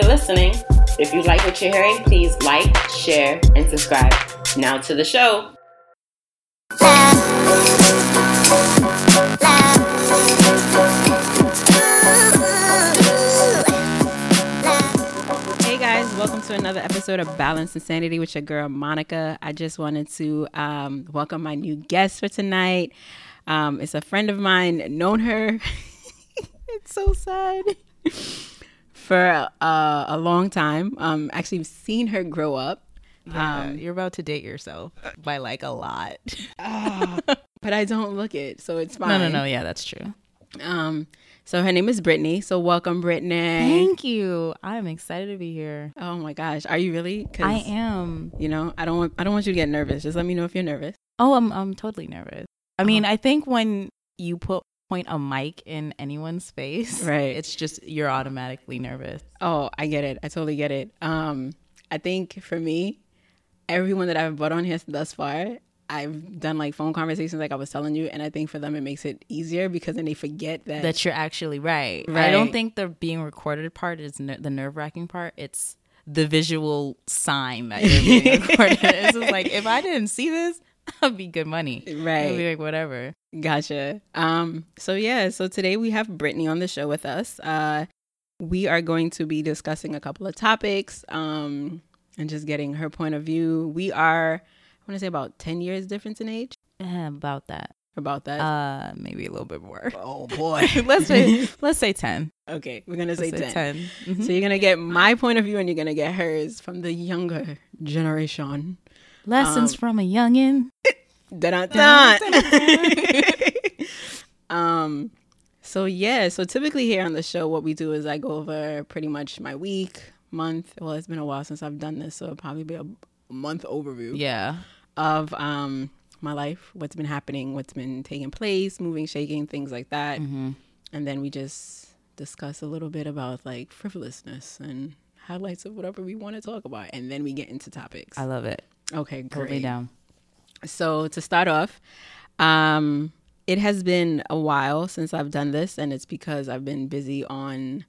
for listening. If you like what you're hearing, please like, share, and subscribe. Now to the show. Hey guys, welcome to another episode of Balanced Insanity with your girl Monica. I just wanted to um, welcome my new guest for tonight. Um, it's a friend of mine, known her. it's so sad for uh, a long time. Um, actually, seen her grow up. Um, you're about to date yourself by like a lot. but I don't look it, so it's fine. no, no, no. Yeah, that's true. Um, so her name is Brittany. So welcome, Brittany. Thank you. I'm excited to be here. Oh my gosh, are you really? 'Cause, I am. You know, I don't want I don't want you to get nervous. Just let me know if you're nervous. Oh, I'm I'm totally nervous. I mean, I think when you put point a mic in anyone's face, Right. it's just you're automatically nervous. Oh, I get it. I totally get it. Um, I think for me, everyone that I've brought on here thus far, I've done like phone conversations, like I was telling you, and I think for them it makes it easier because then they forget that. That you're actually right. right. I don't think the being recorded part is ner- the nerve wracking part. It's the visual sign that you're being recorded. It's just like if I didn't see this, I'd be good money. Right. Be like whatever. Gotcha. Um, so yeah, so today we have Brittany on the show with us. Uh, we are going to be discussing a couple of topics, um, and just getting her point of view. We are, I want to say about ten years difference in age. Eh, about that. About that. Uh, maybe a little bit more. oh boy. let's say let's say ten. okay, we're gonna say Let's ten. say 10 Mhm. So you're gonna get my point of view, and you're gonna get hers from the younger generation. Lessons um, from a youngin. Dun-dun-dun. um. So yeah. So typically here on the show, what we do is I go over pretty much my week, month. Well, it's been a while since I've done this, so it'll probably be a month overview Yeah. of um my life, what's been happening, what's been taking place, moving, shaking, things like that, Mm-hmm. and then we just discuss a little bit about like frivolousness and highlights of whatever we want to talk about, and then we get into topics. I love it. Okay, Put me great. down. So to start off, um, it has been a while since I've done this, and it's because I've been busy on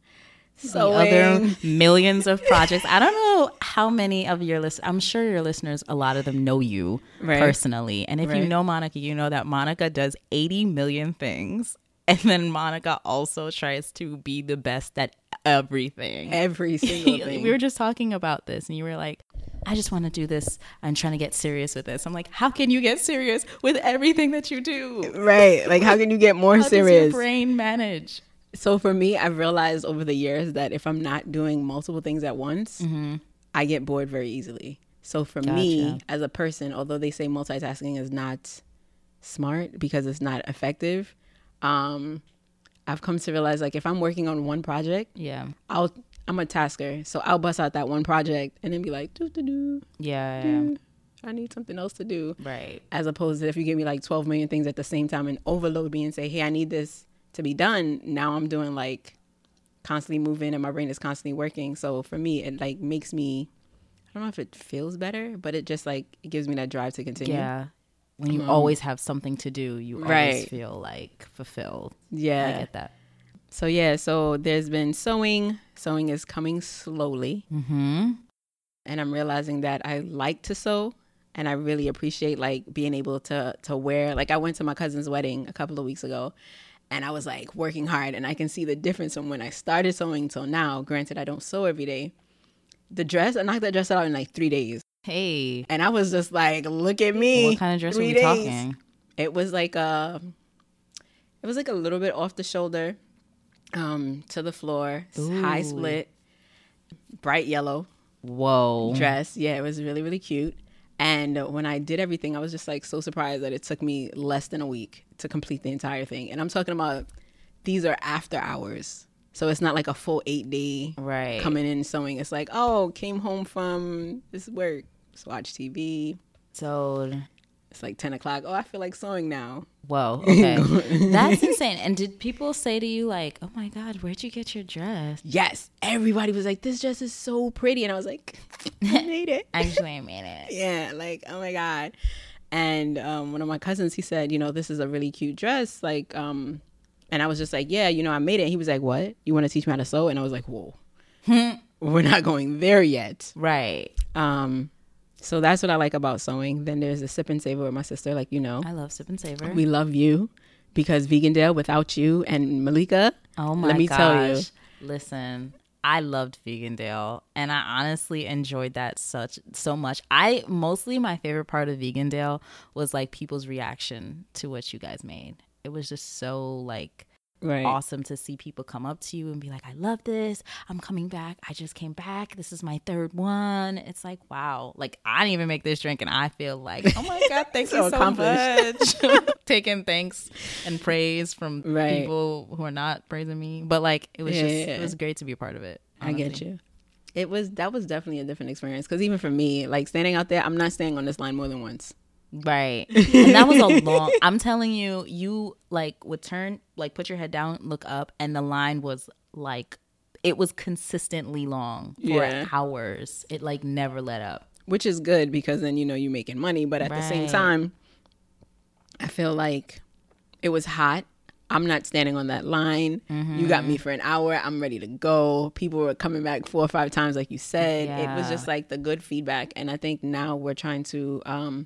so other millions of projects. I don't know how many of your listeners. I'm sure your listeners, a lot of them know you Right. personally, and if you know Monica, you know that Monica does 80 million things, and then Monica also tries to be the best at everything. every single thing. we were just talking about this, and you were like, I just want to do this. I'm trying to get serious with this. I'm like, how can you get serious with everything that you do? right. Like, how can you get more How does your serious? brain manage? So for me, I've realized over the years that if I'm not doing multiple things at once, I get bored very easily. So for me, Mm-hmm. As a person, although they say multitasking is not smart because it's not effective, um, I've come to realize like if I'm working on one project, Yeah. I'll I'm a tasker, so I'll bust out that one project and then be like, do do do, Yeah. yeah. I need something else to do. Right. As opposed to if you give me like 12 million things at the same time and overload me and say, hey, I need this to be done. Now I'm doing like constantly moving and my brain is constantly working. So for me, it like makes me, I don't know if it feels better, but it just like it gives me that drive to continue. Yeah. When you always have something to do, you always feel like fulfilled. Yeah. I get that. So yeah, so there's been sewing. Sewing is coming slowly. Mm-hmm. and I'm realizing that I like to sew and I really appreciate like being able to to wear like I went to my cousin's wedding a couple of weeks ago and I was like working hard and I can see the difference from when I started sewing till now. Granted I don't sew every day. The dress, I knocked that dress out in like three days. Hey. And I was just like, look at me. What kind of dress were we days. talking? It was like a it was like a little bit off the shoulder, um, to the floor, high split, bright yellow Whoa. dress. Yeah, it was really, really cute. And when I did everything, I was just like so surprised that it took me less than a week to complete the entire thing. And I'm talking about these are after hours. So it's not like a full eight day Right. coming in sewing. It's like, oh, came home from this work, just watch TV. So, It's like 10 o'clock. Oh, I feel like sewing now. whoa. Okay. That's insane. And did people say to you, like, oh my God, where'd you get your dress? Yes, everybody was like, this dress is so pretty. And I was like, I made it. Actually, I made it. yeah, like oh my god. And um, one of my cousins, he said, you know, this is a really cute dress, like, um, and I was just like, yeah, you know, I made it. He was like, what? You want to teach me how to sew? And I was like, whoa, we're not going there yet. Right. Um, so that's what I like about sewing. Then there's the sip and savor with my sister, like you know. I love sip and savor. We love you because Vegandale without you and Malika. oh my let me gosh. tell you. Listen, I loved Vegandale and I honestly enjoyed that such so much. I mostly my favorite part of Vegandale was like people's reaction to what you guys made. It was just so like Right. awesome to see people come up to you and be like, I love this. I'm coming back. I just came back. This is my third one. It's like, wow. Like, I didn't even make this drink, and I feel like, oh my God, thank So you so much. Taking thanks and praise from Right. people who are not praising me. But like, it was Yeah, just, yeah, it was great to be a part of it. I get you. It was that was definitely a different experience because even for me, like standing out there, I'm not staying on this line more than once. Right. And that was a long I'm telling you, you like would turn like put your head down, look up, and the line was like it was consistently long for Yeah. hours. It like never let up. which is good because then you know you're making money but at the same time i feel like it was hot i'm not standing on that line you got Mm-hmm. me for an hour i'm ready to go people were coming back four or five times like you said it was just like the good feedback and i think now we're trying to um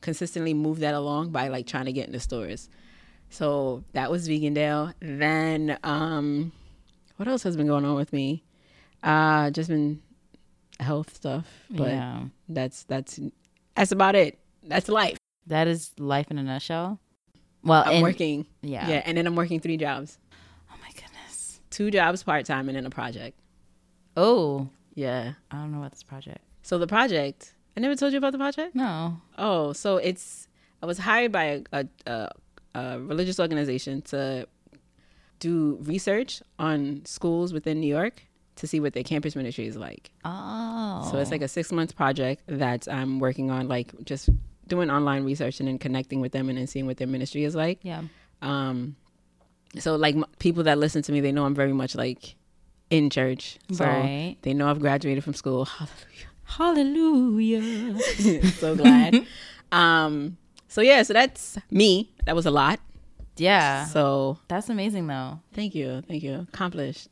consistently move that along by like trying to get into stores so that was vegandale then um what else has been going on with me uh just been health stuff but yeah. that's that's that's about it. That's life. That is life in a nutshell. Well, I'm and- working. Yeah. Yeah, and then I'm working three jobs. Oh my goodness. Two jobs part time and then a project. Oh, Yeah. I don't know about this project. So the project, I never told you about the project? No. Oh, so it's I was hired by a, a, a, religious organization to do research on schools within New York to see what their campus ministry is like. Oh. So it's like a six month project that I'm working on, like just doing online research and then connecting with them and then seeing what their ministry is like. yeah. um so like m- people that listen to me they know i'm very much like in church so Right. they know i've graduated from school Hallelujah. so glad um so yeah so that's me that was a lot yeah. so That's amazing though. thank you thank you accomplished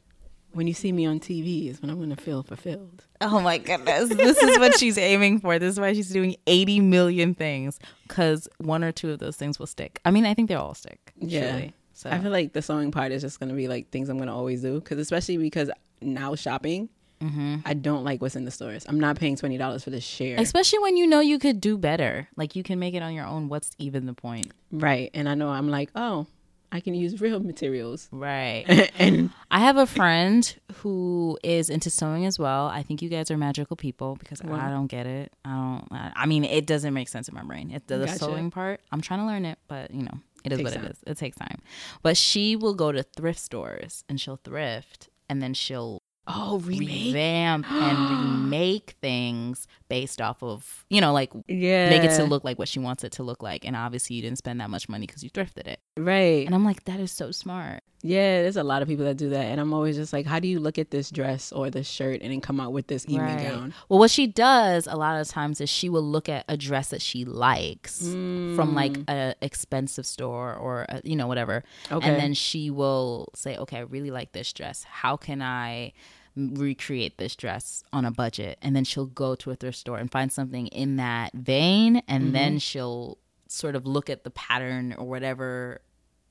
when you see me on tv is when i'm gonna feel fulfilled Oh my goodness. This is what she's aiming for. This is why she's doing 80 million things because one or two of those things will stick. I mean, I think they'll all stick. Yeah. Truly. So i feel like the sewing part is just gonna be like things i'm gonna always do because especially because now shopping Mm-hmm. i don't like what's in the stores i'm not paying $20 for this share especially when you know you could do better. Like you can make it on your own. What's even the point? Right. And I know I'm like, oh, I can use real materials. Right. and I have a friend who is into sewing as well. I think you guys are magical people because I don't get it. I don't. I I mean, it doesn't make sense in my brain. It, the, the Gotcha. sewing part, I'm trying to learn it, but you know, it is Takes what it time. is. It takes time. But she will go to thrift stores and she'll thrift, and then she'll oh, revamp and remake things based off of you know like Yeah. make it to look like what she wants it to look like and obviously you didn't spend that much money because you thrifted it right. and i'm like that is so smart Yeah, there's a lot of people that do that. And I'm always just like, how do you look at this dress or this shirt and then come out with this evening gown? well what she does a lot of times is she will look at a dress that she likes from like mm. a expensive store or a, you know whatever Okay. and then she will say okay i really like this dress how can i recreate this dress on a budget and then she'll go to a thrift store and find something in that vein and then she'll sort of look at the pattern or whatever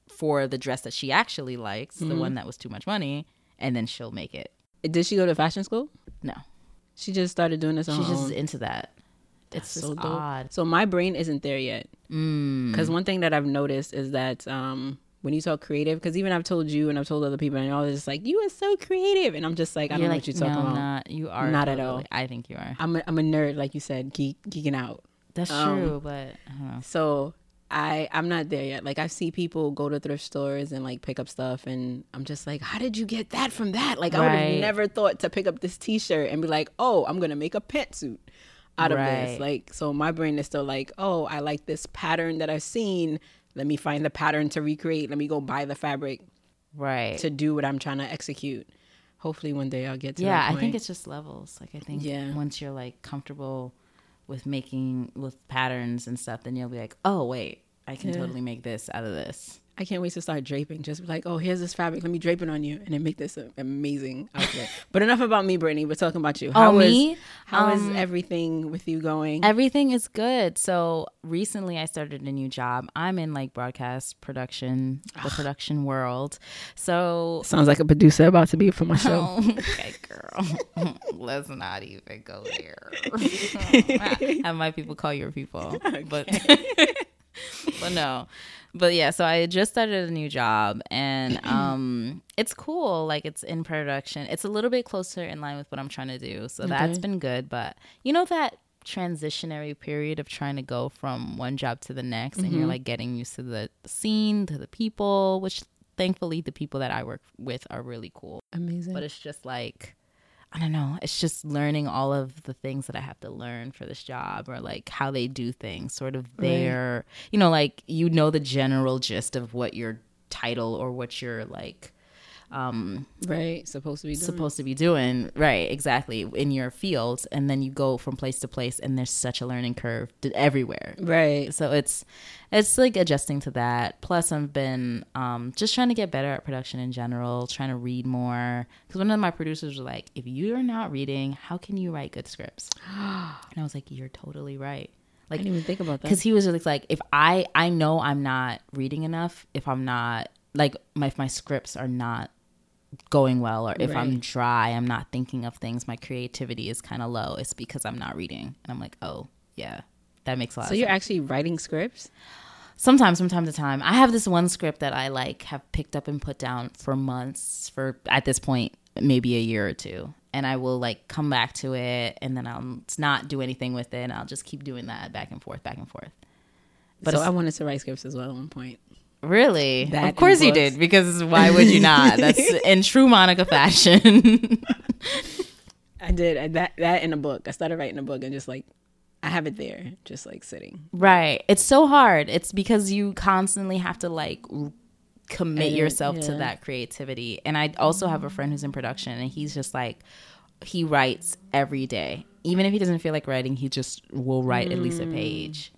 for the dress that she actually likes the one that was too much money and then she'll make it Did she go to fashion school? no She just started doing this on she's just own. into that it's so dope. odd So my brain isn't there yet. mm. Because one thing that I've noticed is that um, when you talk creative, because even I've told you and I've told other people, and are just like, you are so creative. And I'm just like, I don't you're know what you're talking no, about. not you are Not at all. i think you are I'm, a, I'm a nerd, like you said, geek, geeking out. that's Um, true but i So I I'm not there yet. Like I see people go to thrift stores and like pick up stuff and I'm just like, how did you get that from that? Like I would have never thought to pick up this t-shirt and be like, "Oh, I'm going to make a pantsuit out of this." Like so my brain is still like, "Oh, I like this pattern that I've seen. Let me find the pattern to recreate. Let me go buy the fabric right to do what I'm trying to execute." Hopefully one day I'll get to yeah i think it's just levels like i think Yeah. once you're like comfortable with making with patterns and stuff then you'll be like oh wait i can Yeah. totally make this out of this I can't wait to start draping. Just like, oh, here's this fabric. Let me drape it on you, and then make this an amazing outfit. but enough about me, Brittany. We're talking about you. Oh, is- me? How is Um, everything with you going? Everything is good. So recently I started a new job. I'm in like broadcast production, the production world. So Sounds like a producer about to be for my show. Oh, okay, girl. Let's not even go there. Have my people call your people. But but no. But yeah, so I just started a new job and um it's cool. Like it's in production. It's a little bit closer in line with what I'm trying to do. So that's been good. But you know that transitionary period of trying to go from one job to the next and you're like getting used to the scene, to the people, which thankfully the people that I work with are really cool Amazing. but it's just like I don't know. It's just learning all of the things that I have to learn for this job or like how they do things, sort of their, you know, like you know the general gist of what your title or what your like um right. Supposed to be doing. supposed to be doing right exactly in your field and then you go from place to place and there's such a learning curve everywhere right. so it's it's like adjusting to that plus i've been um, just trying to get better at production in general trying to read more because one of my producers was like if you're not reading how can you write good scripts and i was like you're totally right like, I like didn't even think about that. because he was just like if i i know i'm not reading enough if i'm not like my if my scripts are not going well or if i'm dry i'm not thinking of things my creativity is kind of low it's because i'm not reading. And i'm like oh yeah that makes a lot So you're sense. actually writing scripts? sometimes from time to time. I have this one script that i like have picked up and put down for months for at this point maybe a year or two. And i will like come back to it and then i'll not do anything with it and i'll just keep doing that back and forth back and forth. But so I wanted to write scripts as well at one point. Really That of course and you did because why would you not that's in true monica fashion I did I, that that in a book. I started writing a book and just like I have it there, just like sitting. Right. It's so hard. It's because you constantly have to like commit Edit, yourself to that creativity. And I also have a friend who's in production and he's just like he writes every day. Even if he doesn't feel like writing, he just will write at least a mm. page.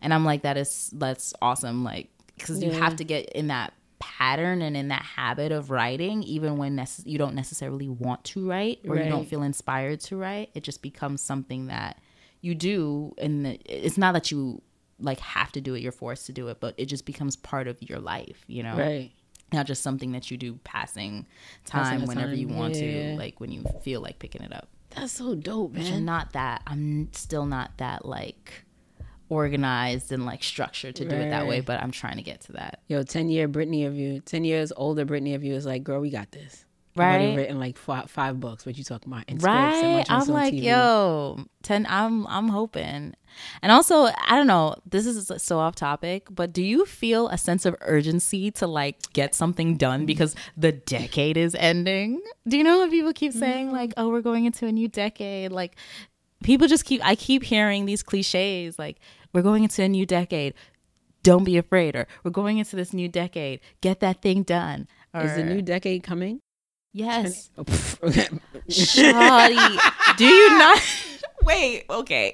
And I'm like that is that's awesome like cuz you have to get in that pattern and in that habit of writing even when nece- you don't necessarily want to write or you don't feel inspired to write it just becomes something that you do and it's not that you like have to do it you're forced to do it but it just becomes part of your life you know Right. not just something that you do passing Passing time the whenever time, you want yeah. to like when you feel like picking it up That's so dope, which I'm man. not that I'm still not that like organized and like structured to do it that way but I'm trying to get to that Yo, ten year Brittany of you, ten years older Brittany of you is like, girl, we got this. I've already right written like five, five books. What you talking about? And right i'm like TV. yo 10 i'm i'm hoping and also i don't know this is so off topic but do you feel a sense of urgency to like get something done because the decade is ending do you know when people keep saying mm. like oh we're going into a new decade like people just keep i keep hearing these cliches like we're going into a new decade don't be afraid or we're going into this new decade get that thing done or, Is the new decade coming? yes Oh, okay. Shawty, do you not? Wait, okay.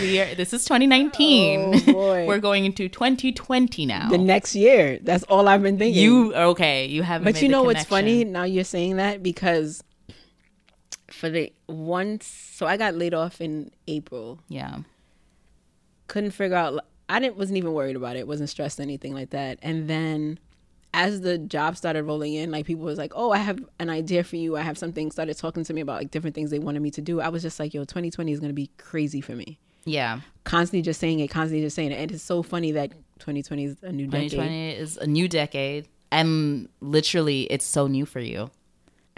we are. This is 2019. Oh, boy. We're going into 2020 now. the next year. That's all I've been thinking. you okay? You haven't. But you know what's funny? Now you're saying that because for the once, so I got laid off in April. Yeah. Couldn't figure out. I didn't wasn't even worried about it. wasn't stressed anything like that. And then as the job started rolling in, like people was like, "Oh, I have an idea for you. I have something." Started talking to me about like different things they wanted me to do. I was just like, "Yo, 2020 is gonna be crazy for me." Yeah. Constantly just saying it, constantly just saying it, and it's so funny that 2020 is a new decade, 2020 is a new decade, and literally, it's so new for you.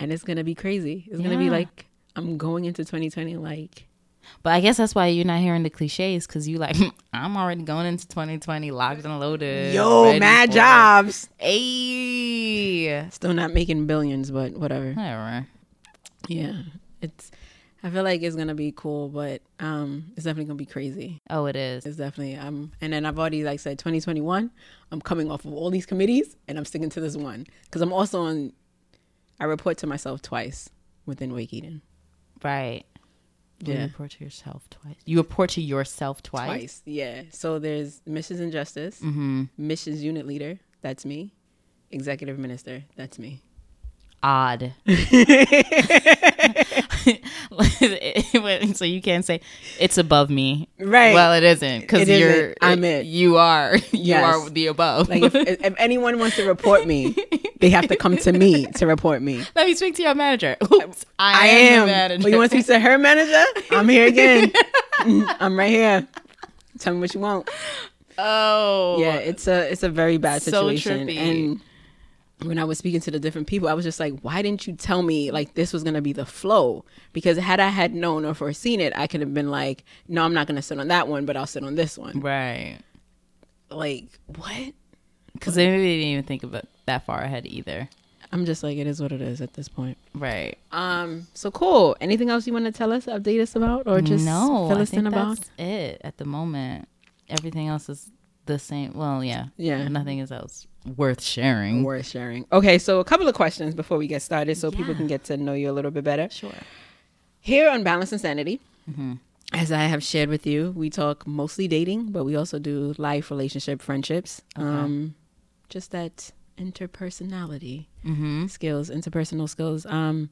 and it's gonna be crazy. It's gonna be like I'm going into 2020 like. But I guess that's why you're not hearing the cliches because you like I'm already going into 2020 locked and loaded. Yo, mad jobs. Ayy. Still not making billions, but whatever. Whatever. Yeah, it's. I feel like it's gonna be cool, but um, it's definitely gonna be crazy. Oh, it is. It's definitely um, and then I've already like said 2021. I'm coming off of all these committees, and I'm sticking to this one because I'm also on. I report to myself twice within Wake Eden. Right. You Yeah. report to yourself twice. You report to yourself twice. Twice, yeah. So there's Missions and Justice, Mm-hmm. Missions Unit Leader, That's me. Executive minister. That's me. Odd. so you can't say it's above me. Right. Well, it isn't because It isn't. you're. I'm it. You are. You Yes. are the above. Like if, if anyone wants to report me, they have to come to me to report me. Let me speak to your manager. Oops, I, I am. am. The manager. Oh, you want to speak to her manager? I'm here again. I'm right here. Tell me what you want. Oh, Yeah, it's a it's a very bad So situation. trippy. and when I was speaking to the different people, I was just like, why didn't you tell me like this was gonna be the flow? Because had I had known or foreseen it, I could have been like, no, I'm not gonna sit on that one, but I'll sit on this one. right. Like what? Because they maybe didn't even think about that far ahead either. I'm just like, it is what it is at this point. Right. Um. So cool. Anything else you want to tell us, update us about, or just no, fill I us think in about? that's it at the moment. Everything else is the same. Well, yeah, Yeah. Nothing is else worth sharing. Worth sharing. Okay, so a couple of questions before we get started, so people can get to know you a little bit better. Sure. Here on Balanced Insanity, Mm-hmm. as I have shared with you, we talk mostly dating, but we also do life, relationship, friendships. Um, just that interpersonality Mm-hmm. skills, interpersonal skills. Um,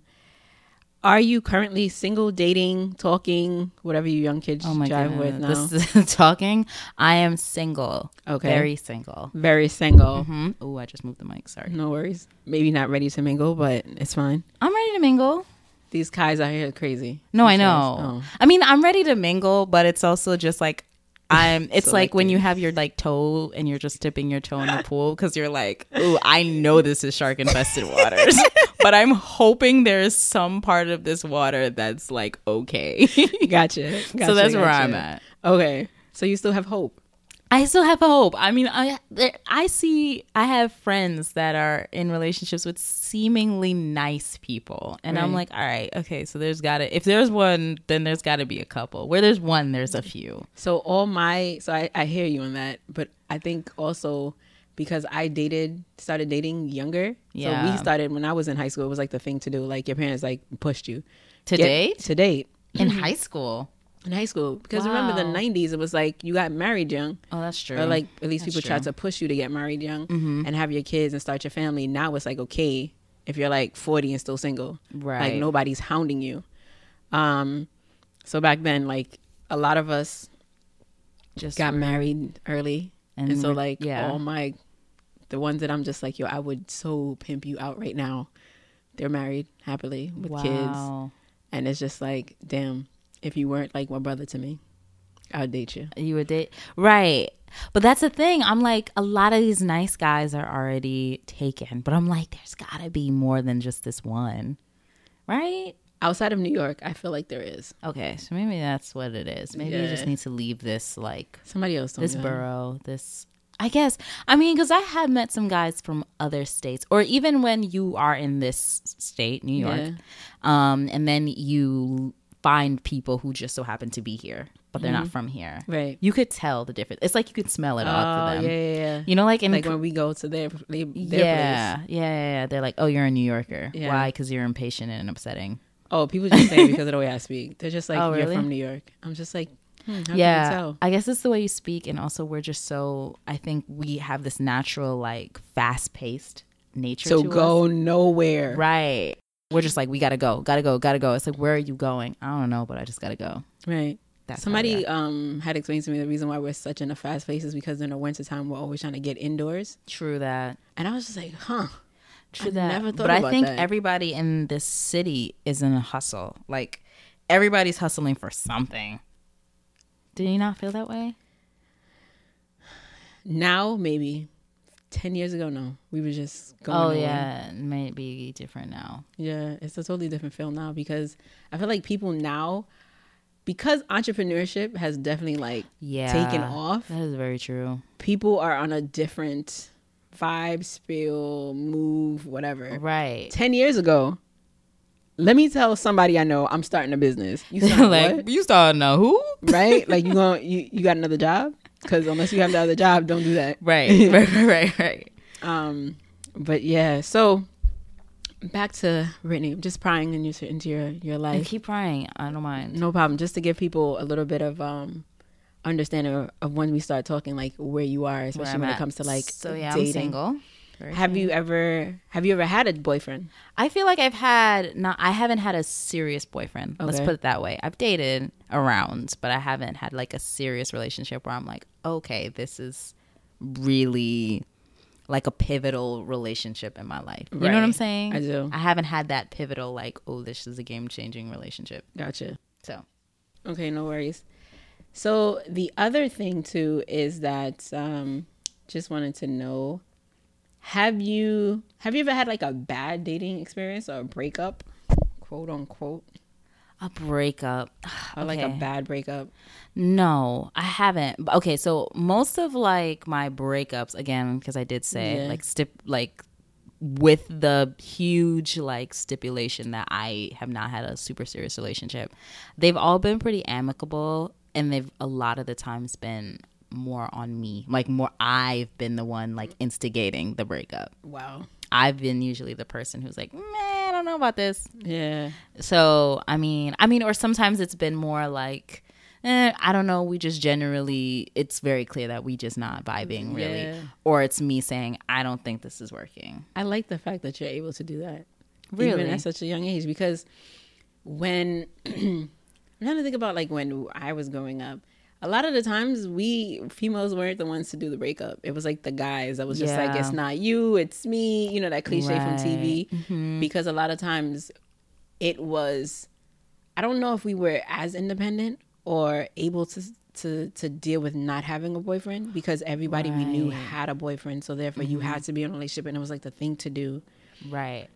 are you currently single, dating, talking, whatever you young kids Oh my drive god. with now? This is talking. I am single. Okay. Very single. Very single. hmm Oh, I just moved the mic. Sorry. No worries. Maybe not ready to mingle, but it's fine. I'm ready to mingle. These guys out here are crazy. No, I know. oh. I mean, I'm ready to mingle, but it's also just like I'm. It's like when you have your like toe and you're just dipping your toe in the pool because you're like, "Ooh, I know this is shark infested waters, but I'm hoping there's some part of this water that's like okay." Gotcha. so Gotcha, that's where. I'm at. Okay. So you still have hope. I still have hope. I mean, I I see I have friends that are in relationships with seemingly nice people, and I'm like, all right, okay, so there's got to if there's one, then there's got to be a couple. Where there's one, there's a few. So all my so I, I hear you on that, but I think also because I dated started dating younger. So Yeah. we started when I was in high school. It was like the thing to do. Like your parents like pushed you To Get- date To date in mm-hmm. high school. In high school because remember the '90s. It was like you got married young. Oh, that's true. Or like at least That's people tried to push you to get married young and have your kids and start your family. Now it's like okay if you're like 40 and still single, right Like nobody's hounding you. Um, so back then, like a lot of us just got married early, and, And so like yeah. all my the ones that I'm just like yo, I would so pimp you out right now. They're married happily with kids, and it's just like damn, if you weren't like my brother to me, I'd date you. You would date right. But that's the thing. I'm like, a lot of these nice guys are already taken. But I'm like, there's gotta be more than just this one. Right? Outside of New York, I feel like there is Okay, so maybe that's what it is. Maybe you just need to leave this like somebody else. this borough, this I guess. I mean, because I have met some guys from other states, or even when you are in this state, New York, Yeah. um, and then you find people who just so happen to be here, but they're not from here. Right. You could tell the difference. It's like you could smell it Oh off of them. yeah, yeah. You know, like in like when we go to their their, yeah, place. yeah, yeah, yeah. They're like, oh, you're a New Yorker. Yeah. Why? Because you're impatient and upsetting. Oh, people just say it because of the way I speak. They're just like, Oh, you're really? from New York. I'm just like, hmm, how can you yeah tell? i guess it's the way you speak and also we're just so i think we have this natural like fast-paced nature So to go us. nowhere. right we're just like we gotta go gotta go gotta go it's like where are you going i don't know but i just gotta go Right. That's Somebody um had explained to me the reason why we're such in a fast pace is because in the wintertime we're always trying to get indoors. true that And I was just like, huh. true I that never thought but i think that. everybody in this city is in a hustle like everybody's hustling for something do you not feel that way Now maybe. Ten years ago, no. We were just going. oh yeah it might be different now Yeah, it's a totally different feel now because I feel like people now because entrepreneurship has definitely like yeah taken off. that is very true People are on a different vibe, spill, move, whatever. right 10 years ago, let me tell somebody I know I'm starting a business. You sound like what? you starting to who? right? Like you going you you got another job? Cuz unless you have the other job, don't do that. Right, right, right, right, right. Um but yeah, so back to Brittany. I'm just prying in your, into your your life. And life. keep prying. I don't mind. No problem. Just to give people a little bit of um understanding of, of when we start talking like where you are, especially I'm when it comes to like so yeah, dating. I'm single. Very Have you ever have you ever had a boyfriend? I feel like I've had not I haven't had a serious boyfriend. Let's put it that way. I've dated around, but I haven't had like a serious relationship where I'm like, okay, this is really like a pivotal relationship in my life. You know what I'm saying? I do. I haven't had that pivotal like, oh, this is a game changing relationship. Gotcha. So Okay, no worries. So the other thing too is that um just wanted to know have you have you ever had like a bad dating experience or a breakup, quote unquote, a breakup. or like a bad breakup? No, I haven't. Okay, so most of like my breakups again because I did say Yeah. like stip like with the huge like stipulation that I have not had a super serious relationship. They've all been pretty amicable and they've a lot of the times been more on me. Like more I've been the one like instigating the breakup. Wow. I've been usually the person who's like, "Man, I don't know about this." Yeah. So I mean, I mean, or sometimes it's been more like, eh, I don't know. We just generally, it's very clear that we just not vibing really, Yeah. or it's me saying, I don't think this is working. I like the fact that you're able to do that. Really? Even at such a young age because when I'm trying to think about like when I was growing up, a lot of the times we females weren't the ones to do the breakup. It was like the guys that was just like it's not you, it's me, you know that cliche from TV Mm-hmm. because a lot of times it was I don't know if we were as independent or able to to to deal with not having a boyfriend because everybody we knew Mm-hmm. had a boyfriend so therefore you had to be in a relationship and it was like the thing to do. Right.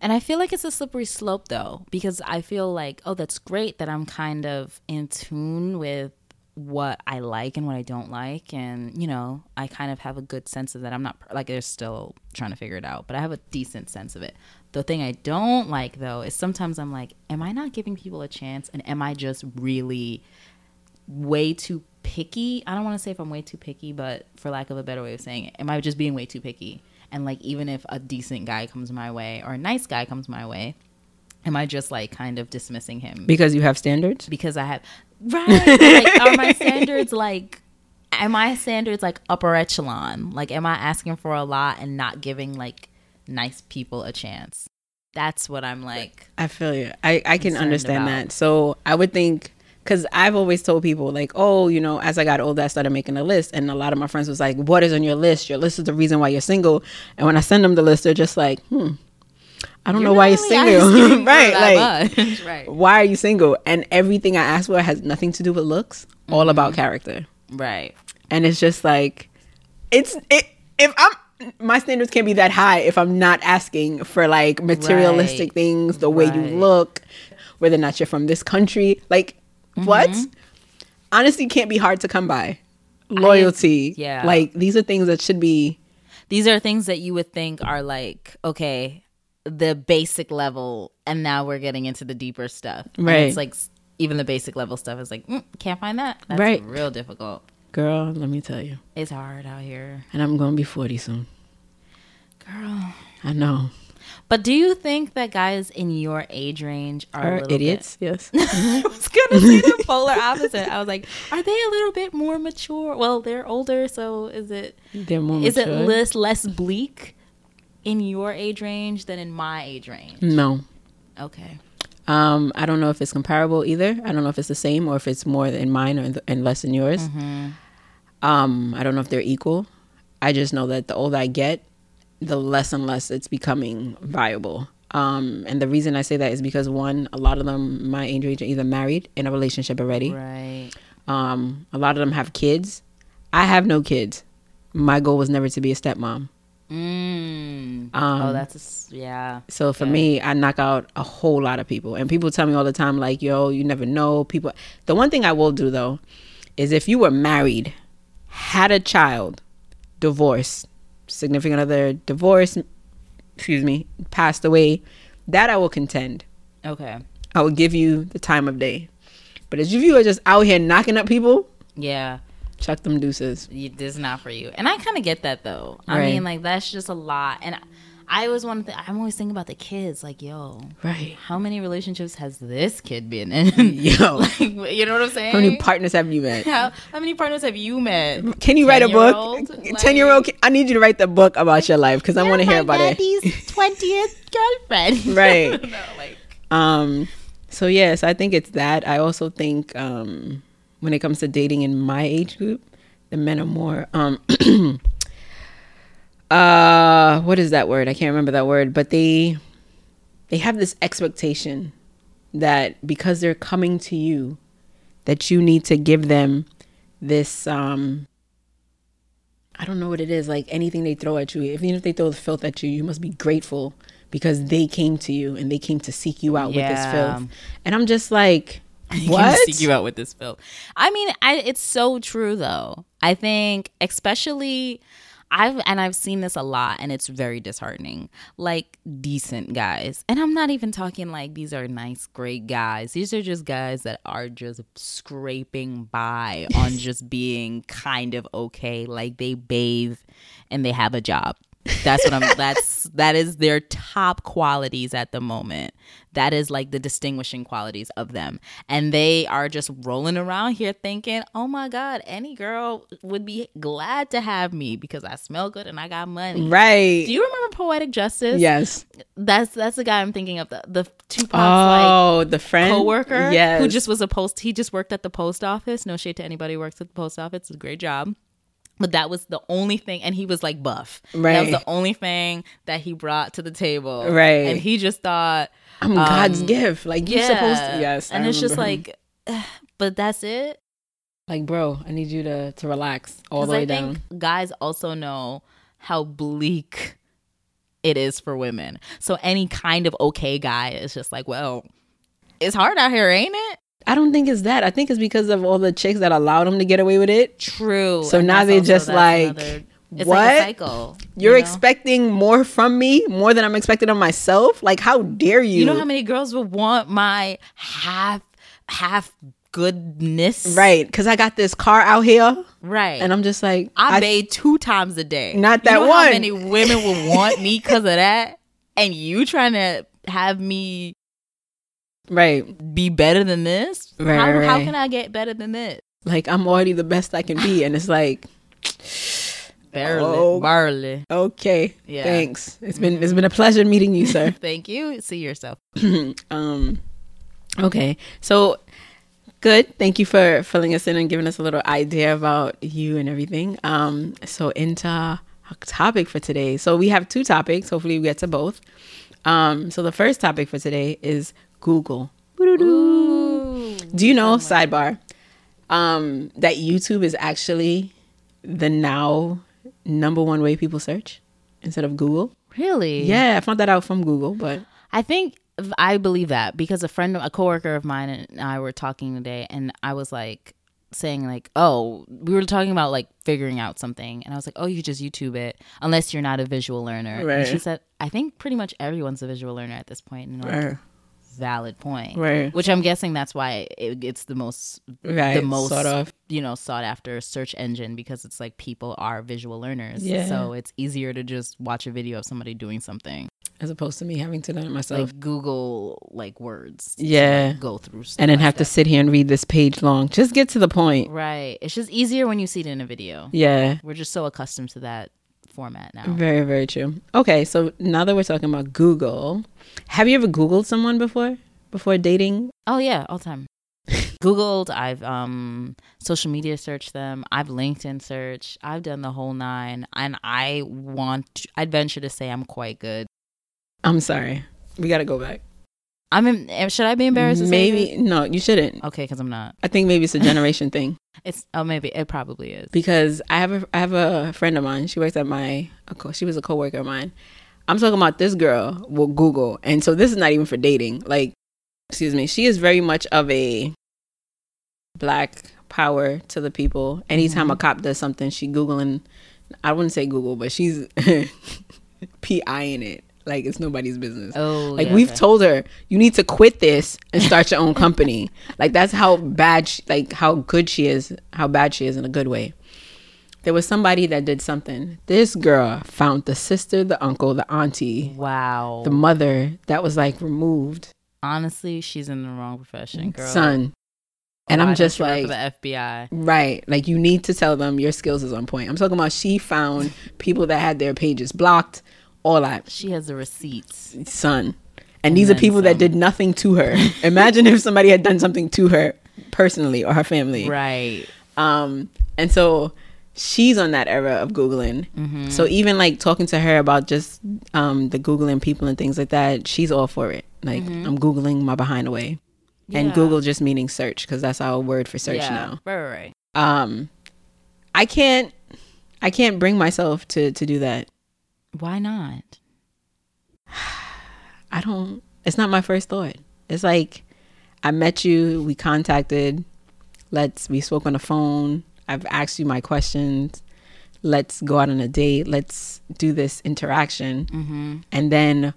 And I feel like it's a slippery slope though, because I feel like, oh, that's great that I'm kind of in tune with what I like and what I don't like. And, you know, I kind of have a good sense of that. I'm not like they're still trying to figure it out, but I have a decent sense of it. The thing I don't like though is sometimes I'm like, am I not giving people a chance? And am I just really way too picky? I don't want to say if I'm way too picky, but for lack of a better way of saying it, am I just being way too picky? And like, even if a decent guy comes my way or a nice guy comes my way, am I just like kind of dismissing him Because you have standards? because I have right? like, are my standards like? Am my standards like upper echelon? Like, am I asking for a lot and not giving like nice people a chance? That's what I'm like. I feel you. I, I can understand about. that. So I would think, because I've always told people, like, oh, you know, as I got older, I started making a list. And a lot of my friends was like, what is on your list? Your list is the reason why you're single. And when I send them the list, they're just like, hmm, I don't know why you're single. right. Like, right. why are you single? And everything I ask for has nothing to do with looks, all about character. Right. And it's just like, it's, it, if I'm, my standards can't be that high if I'm not asking for like materialistic Right. things, the way you look, whether or not you're from this country. Like, what? Mm-hmm. Honesty can't be hard to come by. Loyalty. yeah. Like, these are things that should be, These are things that you would think are like, okay, the basic level, and now we're getting into the deeper stuff. And Right. it's like even the basic level stuff is like, mm, can't find that. That's Right. real difficult. girl, let me tell you. It's hard out here. And I'm going to be 40 soon. Girl. I know. But do you think that guys in your age range are, a Are little idiots? Yes. Bit, I was gonna say the polar opposite. I was like, are they a little bit more mature? Well, they're older, so is it They're more is it less less bleak in your age range than in my age range? No. Okay. Um, I don't know if it's comparable either. I don't know if it's the same or if it's more in mine or and less in yours. Um, I don't know if they're equal. I just know that the older I get, the less and less it's becoming viable. Um, and the reason I say that is because one, a lot of them my age range are either married in a relationship already. Right. Um, a lot of them have kids. I have no kids. My goal was never to be a stepmom. Mm. Um, oh, that's a yeah. So for Okay. me, I knock out a whole lot of people. And people tell me all the time, like, yo, you never know. People the one thing I will do though is if you were married, had a child, divorced, significant other divorced, excuse me, passed away, that I will contend. Okay. I will give you the time of day. But if you are just out here knocking up people, Yeah. Chuck them deuces. You, this is not for you. And I kind of get that though. I Right. mean, like that's just a lot. And I always want to. I'm always thinking about the kids. Like, yo, Right. how many relationships has this kid been in? Yo. like, you know what I'm saying? How many partners have you met? how, how many partners have you met? Can you write a book? 10-year-old? Ten year old. I need you to write the book about your life because I want to hear about it. twentieth girlfriend. Right. no, like Um. So yes, I think it's that. I also think um, when it comes to dating in my age group, the men are more um. uh, what is that word? I can't remember that word, but they they have this expectation that because they're coming to you, that you need to give them this um. I don't know what it is. Like anything they throw at you, even if they throw the filth at you, you must be grateful because they came to you and they came to seek you out with this filth. And I'm just like, What? what? seek you out with this film. I mean, I, it's so true though. I think, especially, I've and I've seen this a lot, and it's very disheartening. Like decent guys, and I'm not even talking like these are nice, great guys. These are just guys that are just scraping by on just being kind of okay. Like they bathe and they have a job. That's what I'm that's that is their top qualities at the moment. That is like the distinguishing qualities of them. And they are just rolling around here thinking, "Oh my god, any girl would be glad to have me because I smell good and I got money." Right. Do you remember Poetic Justice? yes. That's that's the guy I'm thinking of the the Tupac's like Oh, the friend coworker Yes. who just was a post he just worked at the post office no shade to anybody who works at the post office it's a great job but that was the only thing and he was like buff right that was the only thing that he brought to the table Right. and he just thought I'm God's um, gift. Like you're yeah supposed to. Yes. and I it's just remember like but that's it like, bro, I need you to to relax all the way I down. guys also know how bleak it is for women so any kind of okay guy is just like well it's hard out here ain't it I don't think it's that. I think it's because of all the chicks that allowed them to get away with it. True. So And now they just like, another- it's what? like a cycle. You're you know? expecting more from me, more than I'm expecting of myself. Like, how dare you? You know how many girls would want my half half goodness? right? Because I got this car out here, Right. and I'm just like, I, bathe two times a day. Not You that know one. How many women would want me because of that? And you trying to have me right. be better than this? Right, how, right, how can I get better than this? Like I'm already the best I can be, and it's like, Barely. Oh. Barely. okay, Yeah. thanks. It's been it's been a pleasure meeting you, sir. Thank you. See yourself. um, okay, so good. Thank you for filling us in and giving us a little idea about you and everything. Um, so into our topic for today. So we have two topics. Hopefully, we get to both. Um, so the first topic for today is Google. Ooh. Do you know, sidebar, um, that YouTube is actually the now number one way people search instead of Google? Really? Yeah, I found that out from Google, but I think I believe that because a friend, a coworker of mine, and I were talking today, and I was like saying like, "Oh, we were talking about like figuring out something," and I was like, "Oh, you just YouTube it unless you're not a visual learner." And Right. she said, "I think pretty much everyone's a visual learner at this point." And like, Right. Valid point. Right. Which I'm guessing that's why it, it's the most Right, the most sort of. you know sought after search engine because it's like people are visual learners. Yeah. So it's easier to just watch a video of somebody doing something as opposed to me having to do it myself. like Google like words. Yeah. like, go through and then by have to sit here and read this page long. Just get to the point. Right. It's just easier when you see it in a video. Yeah. We're just so accustomed to that format now. Very, very true. Okay, so now that we're talking about Google, have you ever Googled someone before? Before dating? Oh yeah, all the time. Googled, I've um social media searched them, I've LinkedIn searched, I've done the whole nine, and I want I'd venture to say I'm quite good. I'm sorry. We got to go back. I'm in, should I be embarrassed? Maybe, no, you shouldn't. okay, because I'm not. I think maybe it's a generation thing. It's oh maybe it probably is. because I have a I have a friend of mine. She works at my co- she was a coworker of mine. I'm talking about this girl will Google, and so this is not even for dating. Like, excuse me, she is very much of a black power to the people. Anytime a mm-hmm. cop does something, she googling. I wouldn't say Google, but she's pi-ing it like it's nobody's business. Oh, like yeah, we've okay. told her, you need to quit this and start your own company. like that's how bad, she, like how good she is, how bad she is in a good way. there was somebody that did something. This girl found the sister, the uncle, the auntie, Wow. the mother that was like removed, Honestly, she's in the wrong profession, girl. son. And Why I'm just like, for the FBI. right, like you need to tell them your skills is on point. I'm talking about she found people that had their pages blocked, all that, She has the receipts. son. And these are people that did nothing to her. Imagine if somebody had done something to her personally or her family. Right. Um, and so she's on that era of Googling. Mm-hmm. So even like talking to her about just um, the Googling people and things like that, she's all for it. Like, I'm Googling my behind away. And Mm-hmm. Google just meaning search because that's our word for search yeah. now. Right, right, right. Um, I can't, I can't bring myself to to do that. Why not? I don't. It's not my first thought. It's like I met you, we contacted, let's we spoke on the phone. I've asked you my questions. Let's go out on a date. Let's do this interaction, Mm-hmm. and then,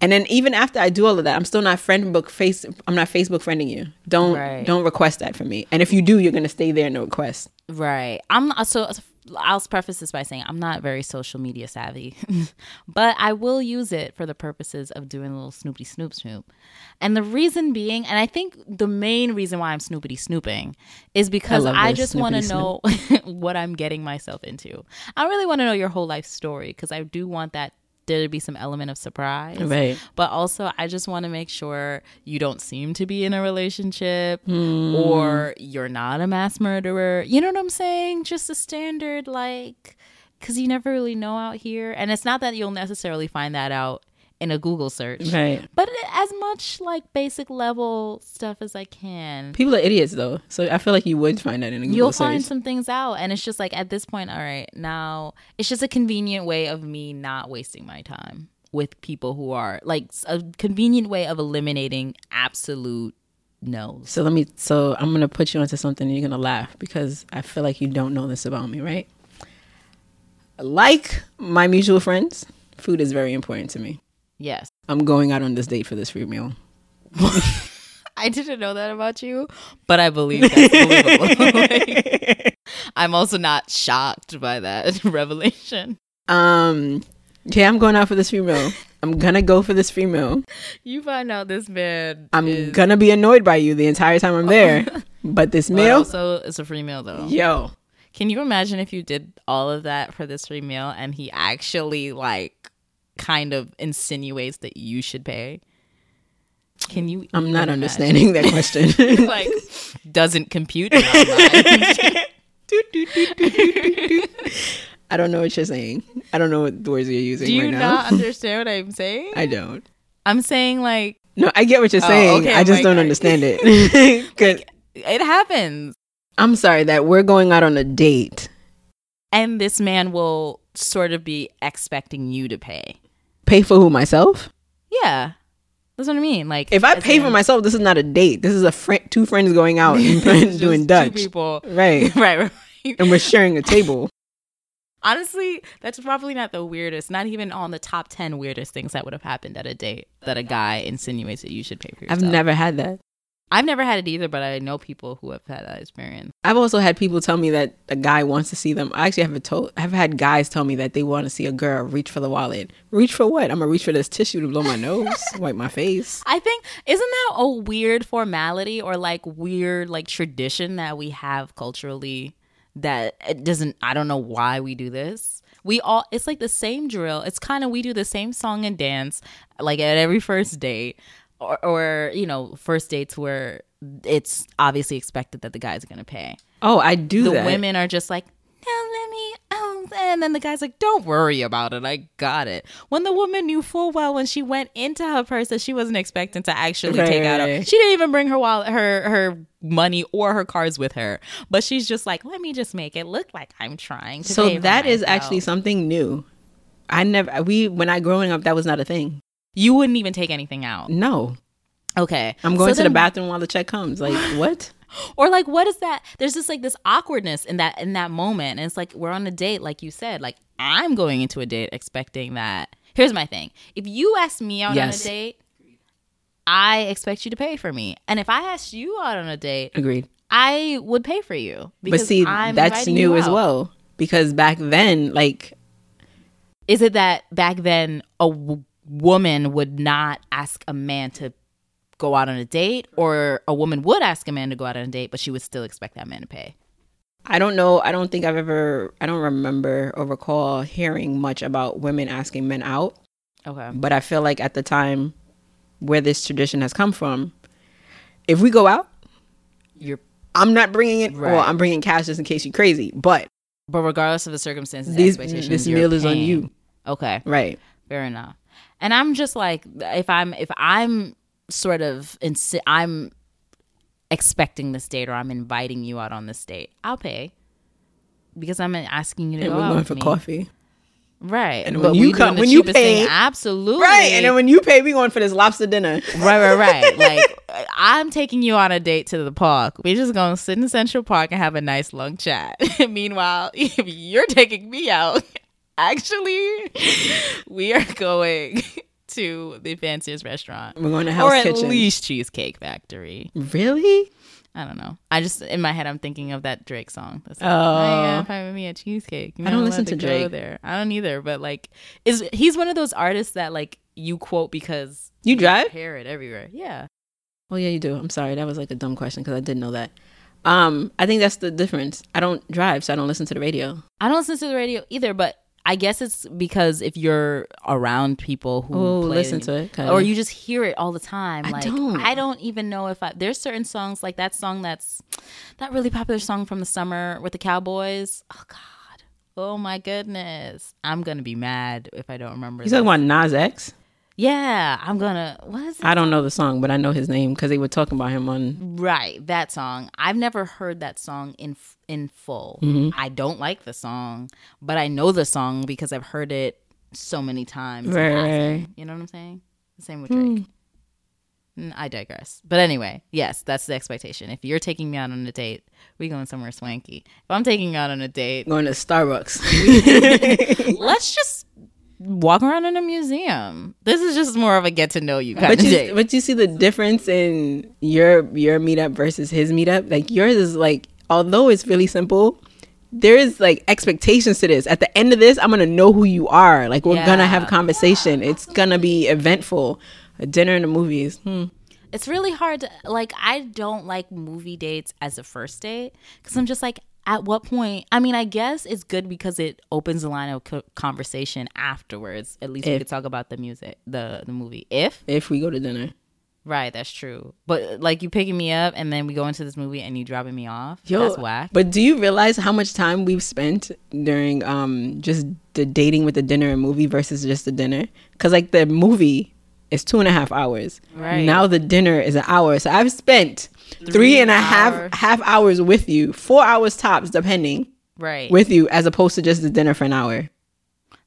and then even after I do all of that, I'm still not friend book face. I'm not Facebook friending you. Don't Right. don't request that for me. And if you do, you're gonna stay there the request. Right. I'm not, so I'll preface this by saying I'm not very social media savvy, but I will use it for the purposes of doing a little snoopity snoop snoop. And the reason being, and I think the main reason why I'm snoopity snooping is because love I, just want to know what I'm getting myself into. I really want to know your whole life story because I do want that there to be some element of surprise. Right. But also, I just want to make sure you don't seem to be in a relationship hmm. or you're not a mass murderer. You know what I'm saying? Just a standard, like, because you never really know out here. And it's not that you'll necessarily find that out in a Google search, Right. but as much like basic level stuff as I can. People are idiots though, so I feel like you would find that in a Google You'll search. find some things out, and it's just like at this point, all right, now it's just a convenient way of me not wasting my time with people who are like a convenient way of eliminating absolute no. So let me. So I'm gonna put you onto something, and you're gonna laugh because I feel like you don't know this about me, right? Like my mutual friends, food is very important to me. Yes. I'm going out on this date for this free meal. I didn't know that about you, but I believe that's believable. Like, I'm also not shocked by that revelation. Um, yeah, I'm going out for this free meal. I'm gonna go for this free meal. You find out this man I'm is gonna be annoyed by you the entire time I'm there. but this meal, also it's a free meal though. yo, Can you imagine if you did all of that for this free meal and he actually like kind of insinuates that you should pay? Can you? I'm not understanding that question. like, doesn't compute. in my mind. I don't know what you're saying. I don't know what the words you're using Do you right now. not understand what I'm saying? I don't. I'm saying like No, I get what you're Oh, saying. okay, I just don't I- understand it. 'Cause it happens, I'm sorry that we're going out on a date. and this man will sort of be expecting you to pay. Pay for who myself? Yeah, that's what I mean. Like If I pay in- for myself, this is not a date. This is a friend, two friends going out and doing two Dutch. people, Right. right, right. And we're sharing a table. Honestly, that's probably not the weirdest, not even on the top 10 weirdest things that would have happened at a date that a guy insinuates that you should pay for yourself. I've never had that. I've never had it either, but I know people who have had that experience. I've also had people tell me that a guy wants to see them. I actually have a told I've had guys tell me that they want to see a girl reach for the wallet. Reach for what? I'm gonna reach for this tissue to blow my nose, wipe my face. I think isn't that a weird formality or like weird like tradition that we have culturally that it doesn't I don't know why we do this. We all it's like the same drill. It's kind of we do the same song and dance like at every first date or or you know, first dates where it's obviously expected that the guys are going to pay. Oh, I do The that. women are just like, "No, let me." Oh, and then the guy's like, "Don't worry about it. I got it." When the woman knew full well when she went into her purse that she wasn't expecting to actually Right, take out, a, she didn't even bring her wallet, her her money or her cards with her. But she's just like, "Let me just make it look like I'm trying to." so that is actually something new. I never we when I growing up that was not a thing. You wouldn't even take anything out. No. Okay, I'm going So to the bathroom while the check comes. Like what? or like what is that there's just like this awkwardness in that in that moment and it's like we're on a date like you said like i'm going into a date expecting that here's my thing if you ask me out Yes. on a date i expect you to pay for me and if i asked you out on a date Agreed. i would pay for you But see, I'm that's new as well. because back then, like Is it that back then a woman would not ask a man to go out on a date, or a woman would ask a man to go out on a date, but she would still expect that man to pay? I don't know. I don't think I've ever. I don't remember or recall hearing much about women asking men out. Okay. But I feel like at the time where this tradition has come from, if we go out, You're, I'm not bringing it. Well, I'm bringing cash just in case you're crazy. But but regardless of the circumstances, These- expectations, this meal is on you. Okay. right, Fair enough. And I'm just like, if I'm if I'm sort of insi- I'm expecting this date or I'm inviting you out on this date, I'll pay because I'm asking you to and go we're out going for me. coffee. right? And But when you come- when you cheapest thing, pay- absolutely, Right, and then when you pay, we going for this lobster dinner. right, right, right. like I'm taking you on a date to the park. We're just gonna sit in Central Park and have a nice long chat. Meanwhile, you're taking me out, actually, we are going to the fanciest restaurant, We're going to Hell's or at Kitchen. least Cheesecake Factory. Really? I don't know. I just in my head I'm thinking of that Drake song. That's like, Oh. "Oh, yeah, find me a cheesecake. You're I don't listen allowed to Drake. there. I don't either. But like, is he's one of those artists that like you quote because You drive? hear it everywhere. Yeah. Well, yeah, you do. I'm sorry, that was like a dumb question because I didn't know that. Um, I think that's the difference. I don't drive, so I don't listen to the radio. I don't listen to the radio either, but I guess it's because if you're around people who Oh, play listen the- to it, kinda. or you just hear it all the time. I like don't. I don't even know if I there's certain songs like that song that's that really popular song from the summer with the Cowboys. Oh God. Oh my goodness. I'm gonna be mad if I don't remember. You talking about Nas X? Yeah, I'm gonna what is it? I don't know the song, but I know his name because they were talking about him on. Right, that song. I've never heard that song in in full. Mm-hmm. I don't like the song, but I know the song because I've heard it so many times. Right, right. Hmm. You know what I'm saying? The same with Drake. Mm, I digress. But anyway, yes, that's the expectation. If you're taking me out on a date, we going somewhere swanky. If I'm taking you out on a date, Going to Starbucks. let's just walk around in a museum. This is just more of a get to know you kind but of you, date. but you see the difference in your your meetup versus his meetup. Like yours is like, although it's really simple, there is like expectations to this. At the end of this, I'm gonna know who you are. Like we're gonna have Yeah. conversation. It's gonna be eventful. A dinner and the movies. Hmm. it's really hard to like i don't like movie dates as a first date because i'm just like at what point i mean i guess it's good because it opens the line of co- conversation afterwards at least we could talk about the music the the movie if If we go to dinner, right that's true but like you picking me up and then we go into this movie and you dropping me off Yo, that's whack But do you realize how much time we've spent during um just the dating with the dinner and movie versus just the dinner? Because like the movie is two and a half hours. Right. Now the dinner is an hour. So I've spent three and a half hours. half hours with you, four hours tops, depending right with you, as opposed to just the dinner for an hour.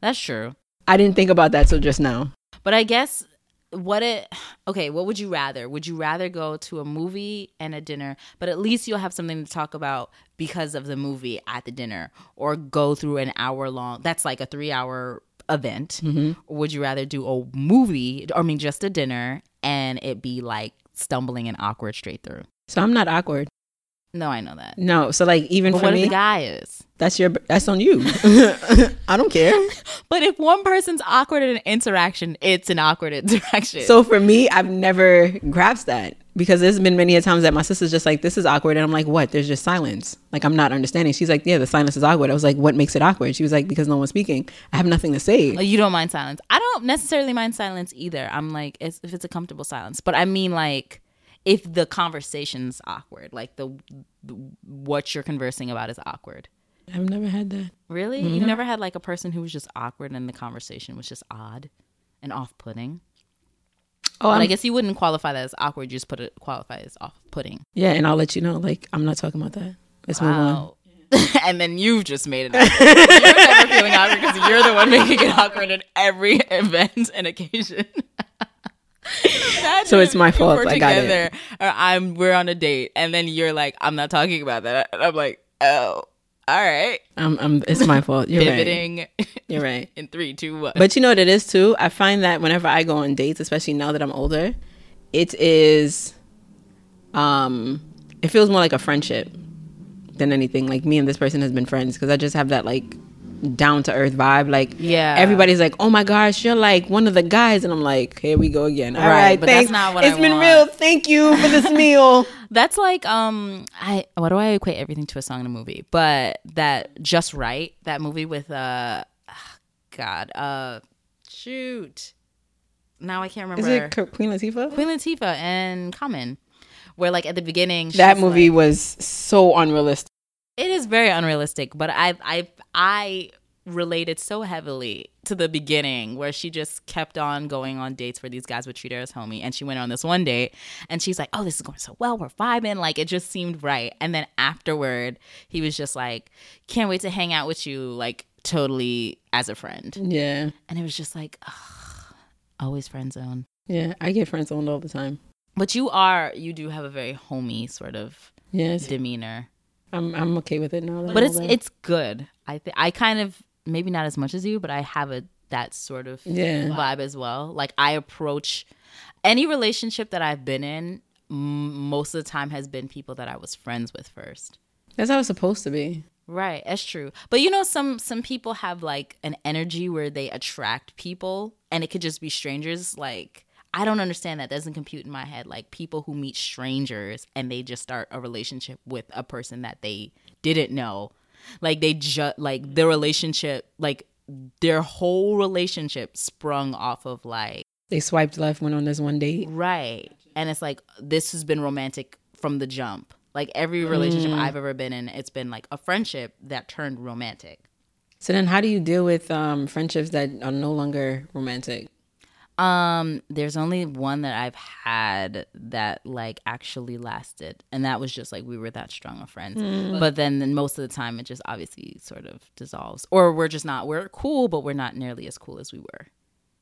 that's true I didn't think about that till just now. But I guess what it okay, what would you rather? Would you rather go to a movie and a dinner, but at least you'll have something to talk about because of the movie at the dinner or go through an hour long that's like a 3 hour event? Or would you rather do a movie or I mean just a dinner and it be like stumbling and awkward straight through? So I'm not awkward. No, I know that. No. So like even But for what if the guy is? that's your that's on you. I don't care. But if one person's awkward in an interaction, it's an awkward interaction. So for me, I've never grasped that because there's been many a times that my sister's just like, "This is awkward," and I'm like, "What?" There's just silence. Like I'm not understanding. She's like, "Yeah, the silence is awkward." I was like, "What makes it awkward?" She was like, "Because no one's speaking. I have nothing to say." Oh, you don't mind silence. I don't necessarily mind silence either. I'm like, it's, if it's a comfortable silence, but I mean like if the conversation's awkward, like the, the what you're conversing about is awkward. I've never had that. Really, you've mm-hmm. never had like a person who was just awkward and the conversation was just odd and off-putting. Oh, I guess you wouldn't qualify that as awkward. You just put it qualify as off-putting. yeah, and I'll let you know. Like I'm not talking about that. Let's move on. And then you've just made it awkward. you're never feeling awkward because you're the one making it awkward at every event and occasion. So it's my fault. We're I got it. or I'm we're on a date, and then you're like, I'm not talking about that. And I'm like, oh, all right, I'm, I'm, it's my fault. You're right. pivoting You're right. in three, two, one. But you know what it is too? I find that whenever I go on dates, especially now that I'm older, it is um it feels more like a friendship than anything. Like me and this person has been friends because I just have that like down to earth vibe. Like Yeah. everybody's like, oh my gosh, you're like one of the guys, and I'm like, here we go again. All Right, right, but that's not what It's I been want. real. Thank you for this meal. That's like um I why do I equate everything to a song and a movie? But that Just Wright, that movie with uh God, uh shoot. Now I can't remember. Is it Queen Latifah? Queen Latifah and Common. Where like at the beginning That movie like- was so unrealistic. It is very unrealistic, but I I I related so heavily to the beginning where she just kept on going on dates where these guys would treat her as homie. And she went on this one date and she's like oh this is going so well. We're vibing. Like it just seemed right. And then afterward he was just like can't wait to hang out with you like totally as a friend. Yeah, and it was just like ugh, always friend zone. Yeah. I get friend zoned all the time. but you are you do have a very homey sort of Yes, demeanor I'm I'm okay with it now. but it's it's good. I think I kind of maybe not as much as you, but I have a that sort of Yeah. vibe as well. Like I approach any relationship that I've been in. m- Most of the time has been people that I was friends with first. that's how it's supposed to be. Right, that's true. But you know, some some people have like an energy where they attract people, and it could just be strangers. Like I don't understand that. Doesn't compute in my head. Like people who meet strangers and they just start a relationship with a person that they didn't know. Like they just like their relationship, like their whole relationship sprung off of like They swiped left, went on this one date. Right. And it's like this has been romantic from the jump. Like every relationship I've ever been in, it's been like a friendship that turned romantic. So then, how do you deal with um, friendships that are no longer romantic? Um, there's only one that I've had that like actually lasted, and that was just like we were that strong of friends. But then, then most of the time, it just obviously sort of dissolves, or we're just not. We're cool, but we're not nearly as cool as we were,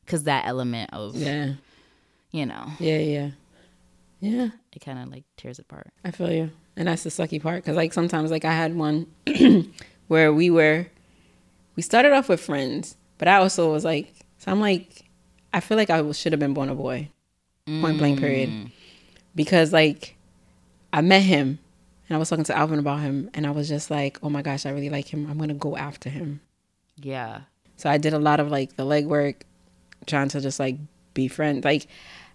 because that element of Yeah, you know yeah, yeah, yeah. it kind of like tears apart. I feel you, and that's the sucky part. Because like sometimes, like I had one where we were, we started off with friends, but I also was like, so I'm like, I feel like I should have been born a boy, point blank period, mm. because like I met him, and I was talking to Alvin about him, and I was just like, oh my gosh, I really like him. I'm gonna go after him. Yeah, So I did a lot of like the legwork, trying to just like be friends. Like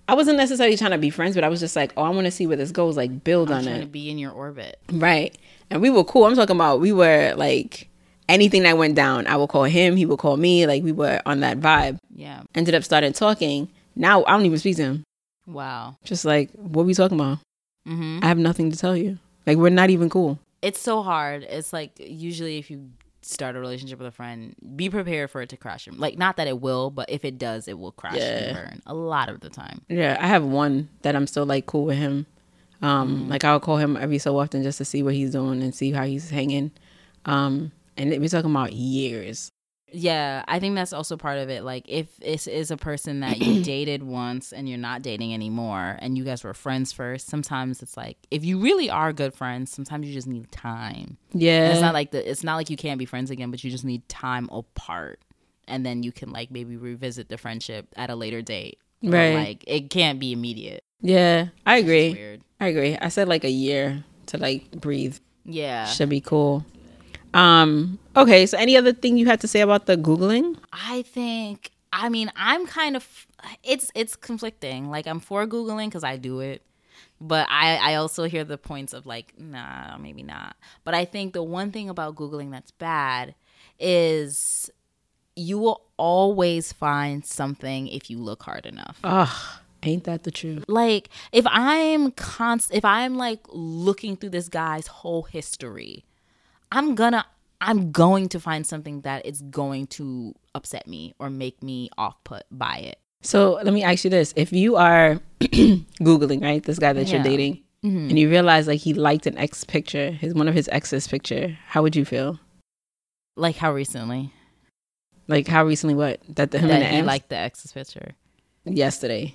I wasn't necessarily trying to be friends, but I was just like, oh, I want to see where this goes. Like build I'm on trying it, to be in your orbit. right? And we were cool. I'm talking about we were like anything that went down, I would call him. He would call me. Like we were on that vibe. Yeah. Ended up starting talking. Now I don't even speak to him. Wow. Just like what we talking about? hmm I have nothing to tell you. Like we're not even cool. It's so hard. It's like usually if you start a relationship with a friend, be prepared for it to crash. and- Like not that it will, but if it does, it will crash and burn a lot of the time. Yeah, I have one that I'm still like cool with him. Um, like I'll call him every so often just to see what he's doing and see how he's hanging. Um, and we're talking about years. Yeah, I think that's also part of it. Like if this is a person that you dated once and you're not dating anymore and you guys were friends first, sometimes it's like if you really are good friends, sometimes you just need time. And Yeah, it's not like the it's not like you can't be friends again, but you just need time apart. And then you can like maybe revisit the friendship at a later date. Right. Like it can't be immediate. yeah, I agree. weird. I agree. I said like a year to like breathe. Yeah. Should be cool. Um, okay, so any other thing you had to say about the googling? I think I mean I'm kind of it's it's conflicting. Like I'm for googling because I do it, but I I also hear the points of like nah maybe not. But I think the one thing about googling that's bad is you will always find something if you look hard enough. Ugh, ain't that the truth? like if i'm const if i'm like looking through this guy's whole history i'm gonna i'm going to find something that is going to upset me or make me off put by it So let me ask you this: If you are googling right this guy that Yeah. you're dating, mm-hmm. and you realize like he liked an ex picture, his one of his ex's picture, how would you feel? like how recently Like how recently? What that the him and that the he ex? liked the ex's picture yesterday.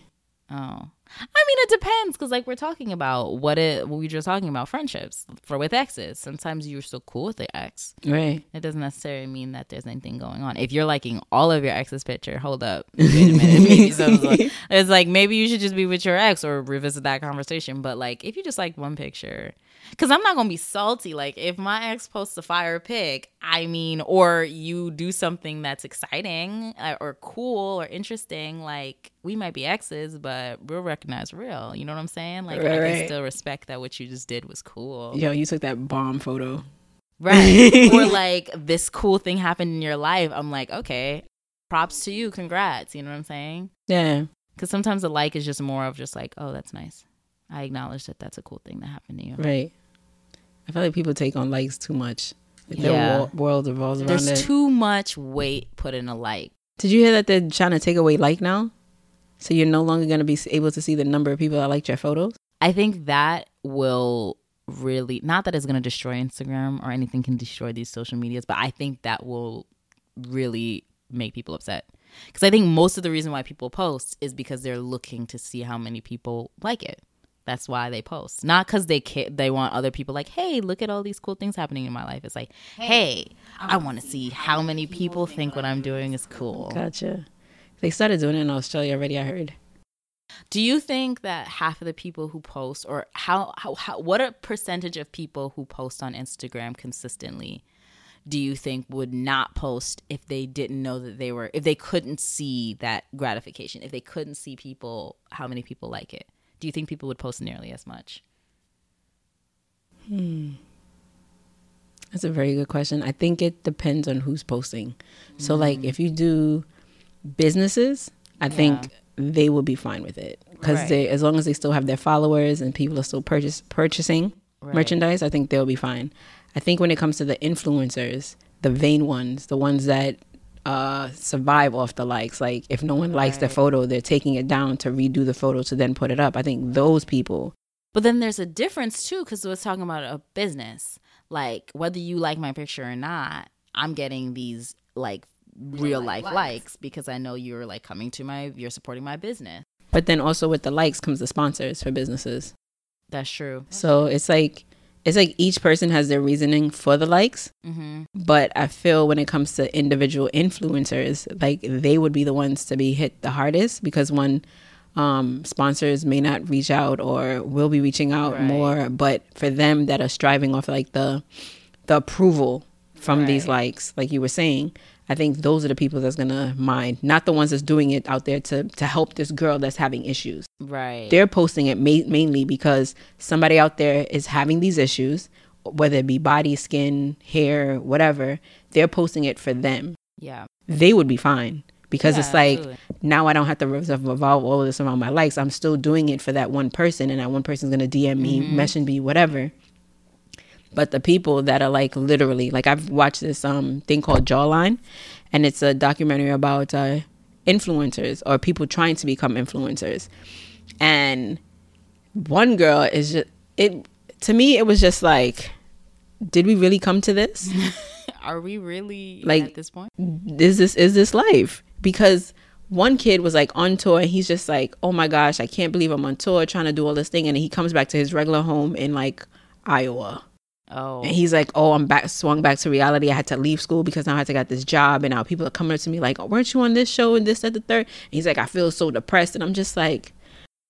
oh mean, it depends because, like, we're talking about what it. What we were just talking about friendships for with exes. Sometimes you're so cool with the ex. Right. It doesn't necessarily mean that there's anything going on. If you're liking all of your ex's picture, hold up, wait a minute. Like- it's like maybe you should just be with your ex or revisit that conversation. But like, if you just like one picture, because I'm not gonna be salty. Like, if my ex posts a fire pic, I mean, or you do something that's exciting uh, or cool or interesting, like we might be exes, but we'll recognize real. You know what I'm saying? Like, I Right, can still respect that what you just did was cool. Yo, you took that bomb photo. Right. or like this cool thing happened in your life. I'm like, okay, props to you. Congrats. You know what I'm saying? Yeah. Because sometimes the like is just more of just like, oh, that's nice. I acknowledge that that's a cool thing that happened to you. Right. I feel like people take on likes too much. Like Yeah. Their wo- world revolves around There's it. too much weight put in a like. Did you hear that they're trying to take away like now? So you're no longer going to be able to see the number of people that liked your photos? I think that will really, not that it's going to destroy Instagram or anything can destroy these social medias, but I think that will really make people upset. Because I think most of the reason why people post is because they're looking to see how many people like it. That's why they post, not because they ca- they want other people like, hey, look at all these cool things happening in my life. It's like, hey, I want to see how many people think what I'm doing is cool. Gotcha. They started doing it in Australia already, I heard. Do you think that half of the people who post, or how, how, how what a percentage of people who post on Instagram consistently, do you think would not post if they didn't know that they were, if they couldn't see that gratification, if they couldn't see people, how many people like it? Do you think people would post nearly as much? Hmm. That's a very good question. I think it depends on who's posting. So, like, if you do businesses, I think they will be fine with it because Right. they, as long as they still have their followers and people are still purchase purchasing Right. merchandise, I think they'll be fine. I think when it comes to the influencers, the vain ones, the ones that uh, survive off the likes, like if no one likes their Right. photo, they're taking it down to redo the photo to then put it up. I think those people, But then there's a difference too, because we're talking about a business. Like whether you like my picture or not, I'm getting these like real life likes because I know you're like coming to my, you're supporting my business. but then also with the likes comes the sponsors for businesses. That's true. So it's like it's like each person has their reasoning for the likes, Mm-hmm. but I feel when it comes to individual influencers, like they would be the ones to be hit the hardest because one um, sponsors may not reach out or will be reaching out Right. more, but for them that are striving off like the the approval from these likes, like you were saying, I think those are the people that's gonna mind, not the ones that's doing it out there to to help this girl that's having issues Right. they're posting it ma- mainly because somebody out there is having these issues whether it be body skin hair whatever they're posting it for them yeah. they would be fine because it's like absolutely. now i don't have to revolve all of this around my likes i'm still doing it for that one person and that one person's gonna dm me Mm-hmm. message me whatever but the people that are like literally like i've watched this um thing called jawline and it's a documentary about uh influencers or people trying to become influencers. And one girl is just it to me it was just like did we really come to this? Are we really Like- at this point? is this is this life? Because one kid was like on tour and he's just like oh my gosh i can't believe i'm on tour trying to do all this thing and he comes back to his regular home in like iowa Oh. and he's like oh i'm back swung back to reality i had to leave school because now i had to got this job and now people are coming up to me like oh, weren't you on this show and this at the third and he's like i feel so depressed and i'm just like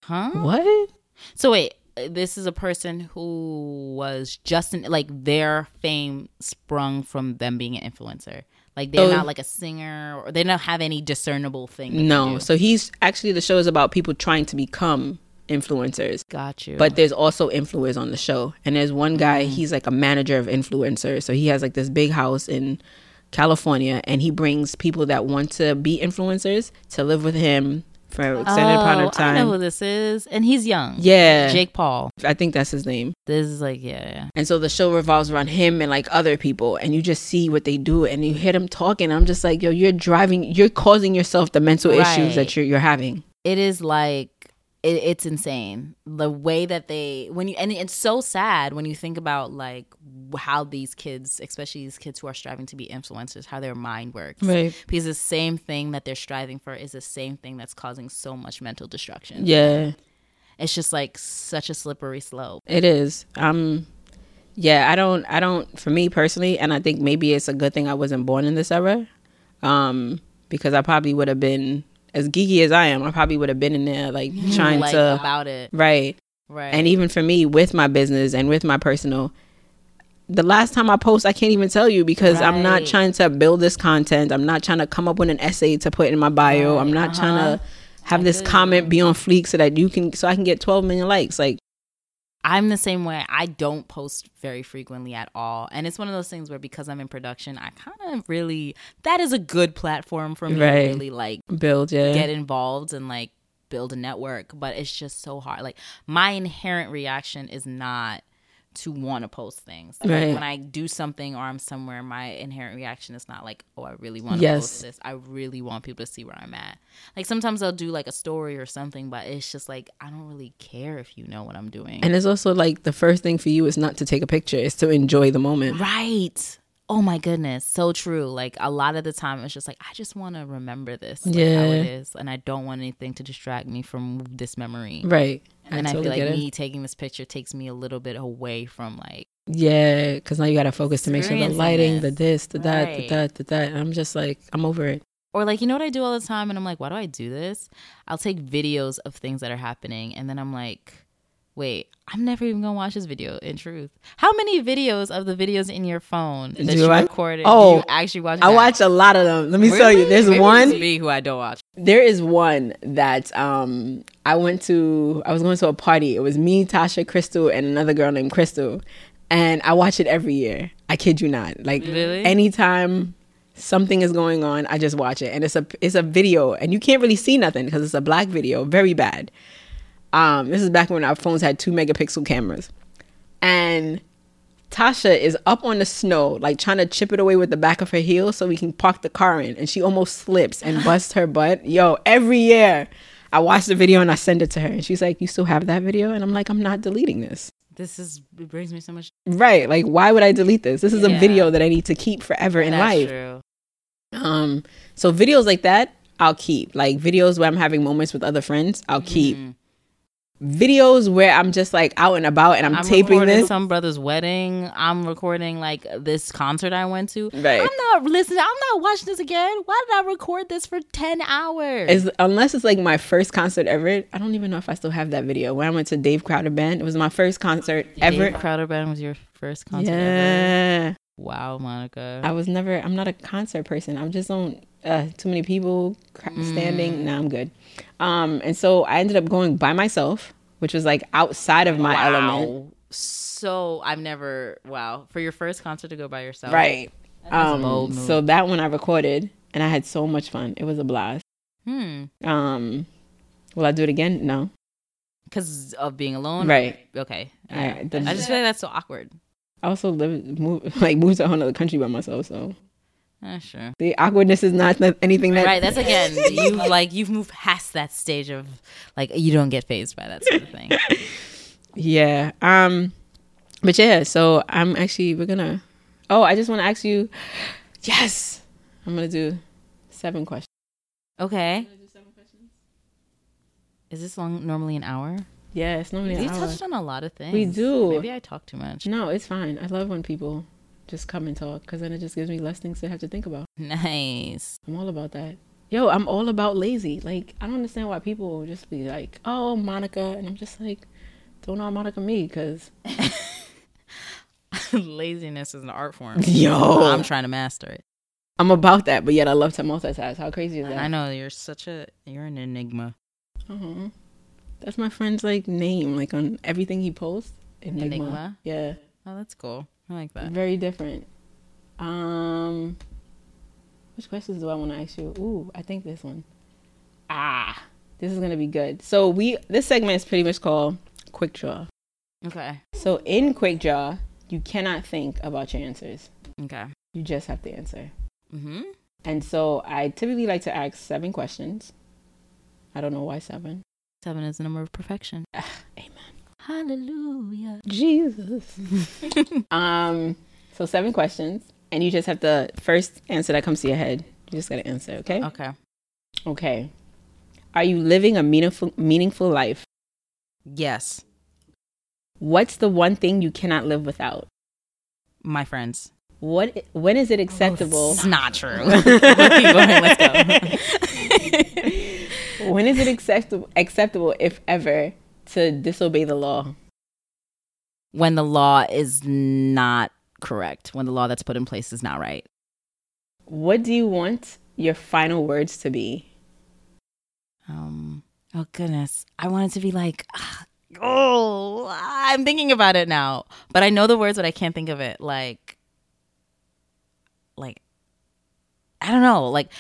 huh? what So wait, uh, this is a person who was just in, like their fame sprung from them being an influencer. Like they're Oh. not like a singer or they don't have any discernible thing. no so he's actually the show is about people trying to become influencers. Got you. but there's also influencers on the show. And there's one guy mm-hmm. he's like a manager of influencers. So he has like this big house in california and he brings people that want to be influencers to live with him for an extended oh, amount Oh, of I know who this is, and he's young. yeah. Jake Paul. i think that's his name. This is like yeah, yeah. and so the show revolves around him and like other people and you just see what they do and you hear them talking i'm just like yo you're driving you're causing yourself the mental issues that you're, you're having. It is like it, it's insane the way that they when you and it's so sad when you think about like how these kids, especially these kids who are striving to be influencers, how their mind works. Right. Because the same thing that they're striving for is the same thing that's causing so much mental destruction. yeah it's just like such a slippery slope. It is. Um yeah, I don't I don't for me personally and I think maybe it's a good thing I wasn't born in this era. Um because I probably would have been as geeky as I am, I probably would have been in there like trying like to about it. right. Right. And even for me with my business and with my personal the last time I post, I can't even tell you because I'm not trying to build this content. I'm not trying to come up with an essay to put in my bio. I'm not trying to uh-huh. have this feel you. comment be on fleek so that you can so I can get 12 million likes. Like I'm the same way. I don't post very frequently at all. And it's one of those things where because I'm in production, I kind of really that is a good platform for me Right. to really like build, yeah. get involved and like build a network, but it's just so hard. Like my inherent reaction is not to want to post things. Like, when I do something or I'm somewhere, my inherent reaction is not like, oh, I really want to Yes. post this. I really want people to see where I'm at. Like sometimes I'll do like a story or something, but it's just like I don't really care if you know what I'm doing. And it's also like the first thing for you is not to take a picture, it's to enjoy the moment. Right. Oh my goodness, so true. Like a lot of the time, it's just like I just want to remember this, like, how Yeah. it is, and I don't want anything to distract me from this memory. Right. And I, totally feel like me taking this picture takes me a little bit away from like Yeah, because now you got to focus to make sure the lighting, the this. the that, the that, the that. And I'm just like, I'm over it. or like you know what I do all the time, and I'm like, why do I do this? I'll take videos of things that are happening, and then I'm like, wait, I'm never even gonna watch this video. In truth, how many videos of the videos in your phone that Do you I? recorded? Oh, do you actually watch. I watch a lot of them. Let me tell you, there's Maybe one. me who I don't watch. There is one that um I went to I was going to a party. It was me, Tasha, Crystal, and another girl named Crystal. And I watch it every year. I kid you not. Like Really? anytime something is going on, I just watch it. And it's a it's a video and you can't really see nothing because it's a black video, very bad. Um this is back when our phones had 2 megapixel cameras. And Tasha is up on the snow, like trying to chip it away with the back of her heel so we can park the car in. And she almost slips and busts her butt. Yo, every year I watch the video and I send it to her. And she's like, You still have that video? And I'm like, I'm not deleting this. This is it brings me so much. Right. Like, why would I delete this? This is a video that I need to keep forever in That's life. true. Um, so videos like that, I'll keep. Like videos where I'm having moments with other friends, I'll keep. Mhm. Videos where I'm just like out and about and I'm, I'm taping this. some brother's wedding. I'm recording like this concert I went to. Right. I'm not listening. I'm not watching this again. Why did I record this for ten hours? Is unless it's like my first concert ever. I don't even know if I still have that video. When I went to Dave Crowder Band, it was my first concert ever. Crowder Band was your first concert ever. yeah, Wow, Monica. I was never. I'm not a concert person. I'm just on uh, too many people cra- Mm. standing. Nah, I'm good. Um, and so I ended up going by myself, which was like outside of my element. So I've never. Wow, for your first concert to go by yourself, Right. a Um, so that one I recorded, and I had so much fun. It was a blast. Hmm. Um, will I do it again? No. Because of being alone. Right. Okay. I- I just feel like that's so awkward. I also live move like moved to a whole other country by myself, so Eh, sure. the awkwardness is not th- anything that right. That's again. You like you've moved past that stage of like you don't get phased by that sort of thing. yeah. Um, but yeah. So I'm actually we're gonna. Oh, I just want to ask you. Yes, I'm gonna do seven questions. Okay. Is this long? Normally an hour. Yeah, it's normally We an hour. touched on a lot of things. We do. Maybe I talk too much. No, it's fine. I love when people just come and talk because then it just gives me less things to have to think about. Nice. I'm all about that. Yo, I'm all about lazy. Like, I don't understand why people will just be like, "Oh, Monica," and I'm just like, "Don't know Monica me," because Laziness is an art form. yo, I'm trying to master it. I'm about that. But yet, I love to multitask. How crazy is that? I know you're such a you're an enigma. Uh-huh. That's my friend's like name, like on everything he posts. Enigma. Enigma? Yeah, Oh, that's cool. I like that. very different. Um, which questions do I want to ask you? Ooh, I think this one. Ah, this is gonna be good. So we this segment is pretty much called Quick Draw. Okay. So in Quick Draw, you cannot think about your answers. Okay. You just have to answer. Mm-hmm. And so I typically like to ask seven questions. I don't know why seven. Seven is the number of perfection. Amen. Hallelujah. Jesus. um, so seven questions, and you just have to first answer that comes to your head. You just gotta answer, okay? Okay. Okay. Are you living a meaningful meaningful life? Yes. What's the one thing you cannot live without? My friends. What? When is it acceptable? It's not true. Let's go. when is it acceptable? Acceptable, if ever, to disobey the law? when the law is not correct, when the law that's put in place is not right. What do you want your final words to be? Um, oh goodness. I want it to be like, oh, I'm thinking about it now, but I know the words, but I can't think of it. Like, like, I don't know. Like,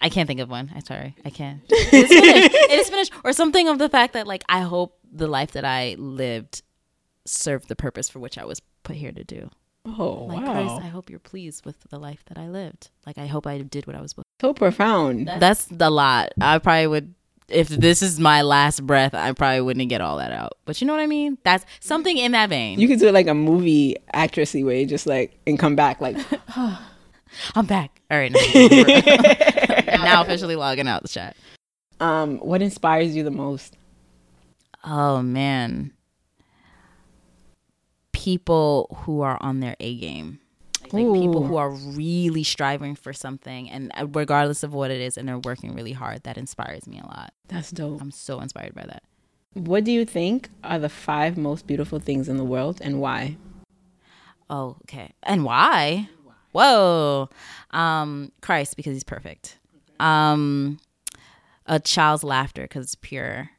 I can't think of one. I'm sorry. I can't. It is finished. it is finished. Or something of the fact that, like, I hope the life that I lived served the purpose for which I was put here to do. Oh, Like, wow. Christ, I hope you're pleased with the life that I lived. Like, I hope I did what I was supposed to do. so profound. That's the lot. I probably would, if this is my last breath, I probably wouldn't get all that out. But you know what I mean? That's something in that vein. You could do it like a movie actressy way, just like and come back like I'm back. All right. Now, now officially logging out the chat. um what inspires you the most? Oh, man. People who are on their A game. Like people who are really striving for something and uh, regardless of what it is and they're working really hard, that inspires me a lot. That's dope. I'm so inspired by that. What do you think are the five most beautiful things in the world and why? Oh, okay. And why? Whoa. Um, Christ, because he's perfect. Um, a child's laughter because it's pure.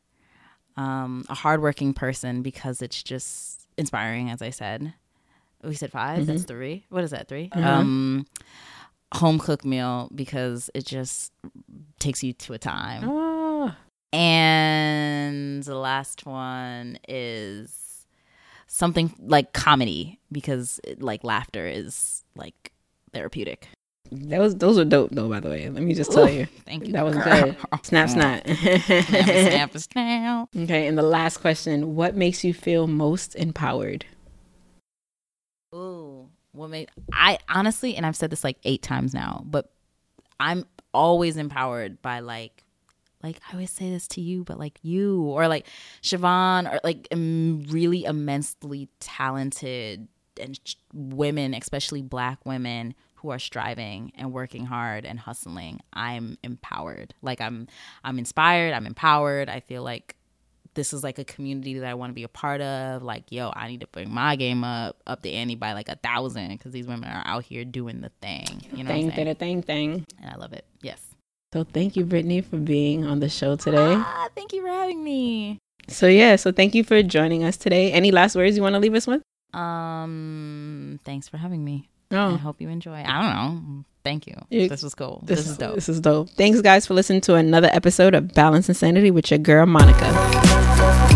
Um, a hardworking person because it's just inspiring, as I said. We said 5 That's three. What is that? 3 Um, home cooked meal because it just takes you to a time. Oh, And the last one is something like comedy because like laughter is like therapeutic. That was those are dope though. By the way, let me just tell you, Thank you. that was girl. good. Snap, snap. snap, snap. okay, and the last question: What makes you feel most empowered? Ooh, what made I honestly, and I've said this like eight times now, but I'm always empowered by like, like I always say this to you, but like you or like Siobhan or like really immensely talented and women, especially Black women who are striving and working hard and hustling. I'm empowered. Like I'm, I'm inspired. I'm empowered. I feel like this is like a community that I want to be a part of. Like, yo, I need to bring my game up, up the ante by like a thousand because these women are out here doing the thing. You know, Thing, what I'm saying? thing, thing, thing. and I love it. Yes. So thank you, Brittany, for being on the show today. Ah, thank you for having me. So yeah, so thank you for joining us today. Any last words you want to leave us with? Um, thanks for having me. Oh. I Oh, hope you enjoy. I don't know. Thank you. You- this was cool. This, is dope. This is dope. Thanks, guys, for listening to another episode of Balanced Insanity with your girl Monica.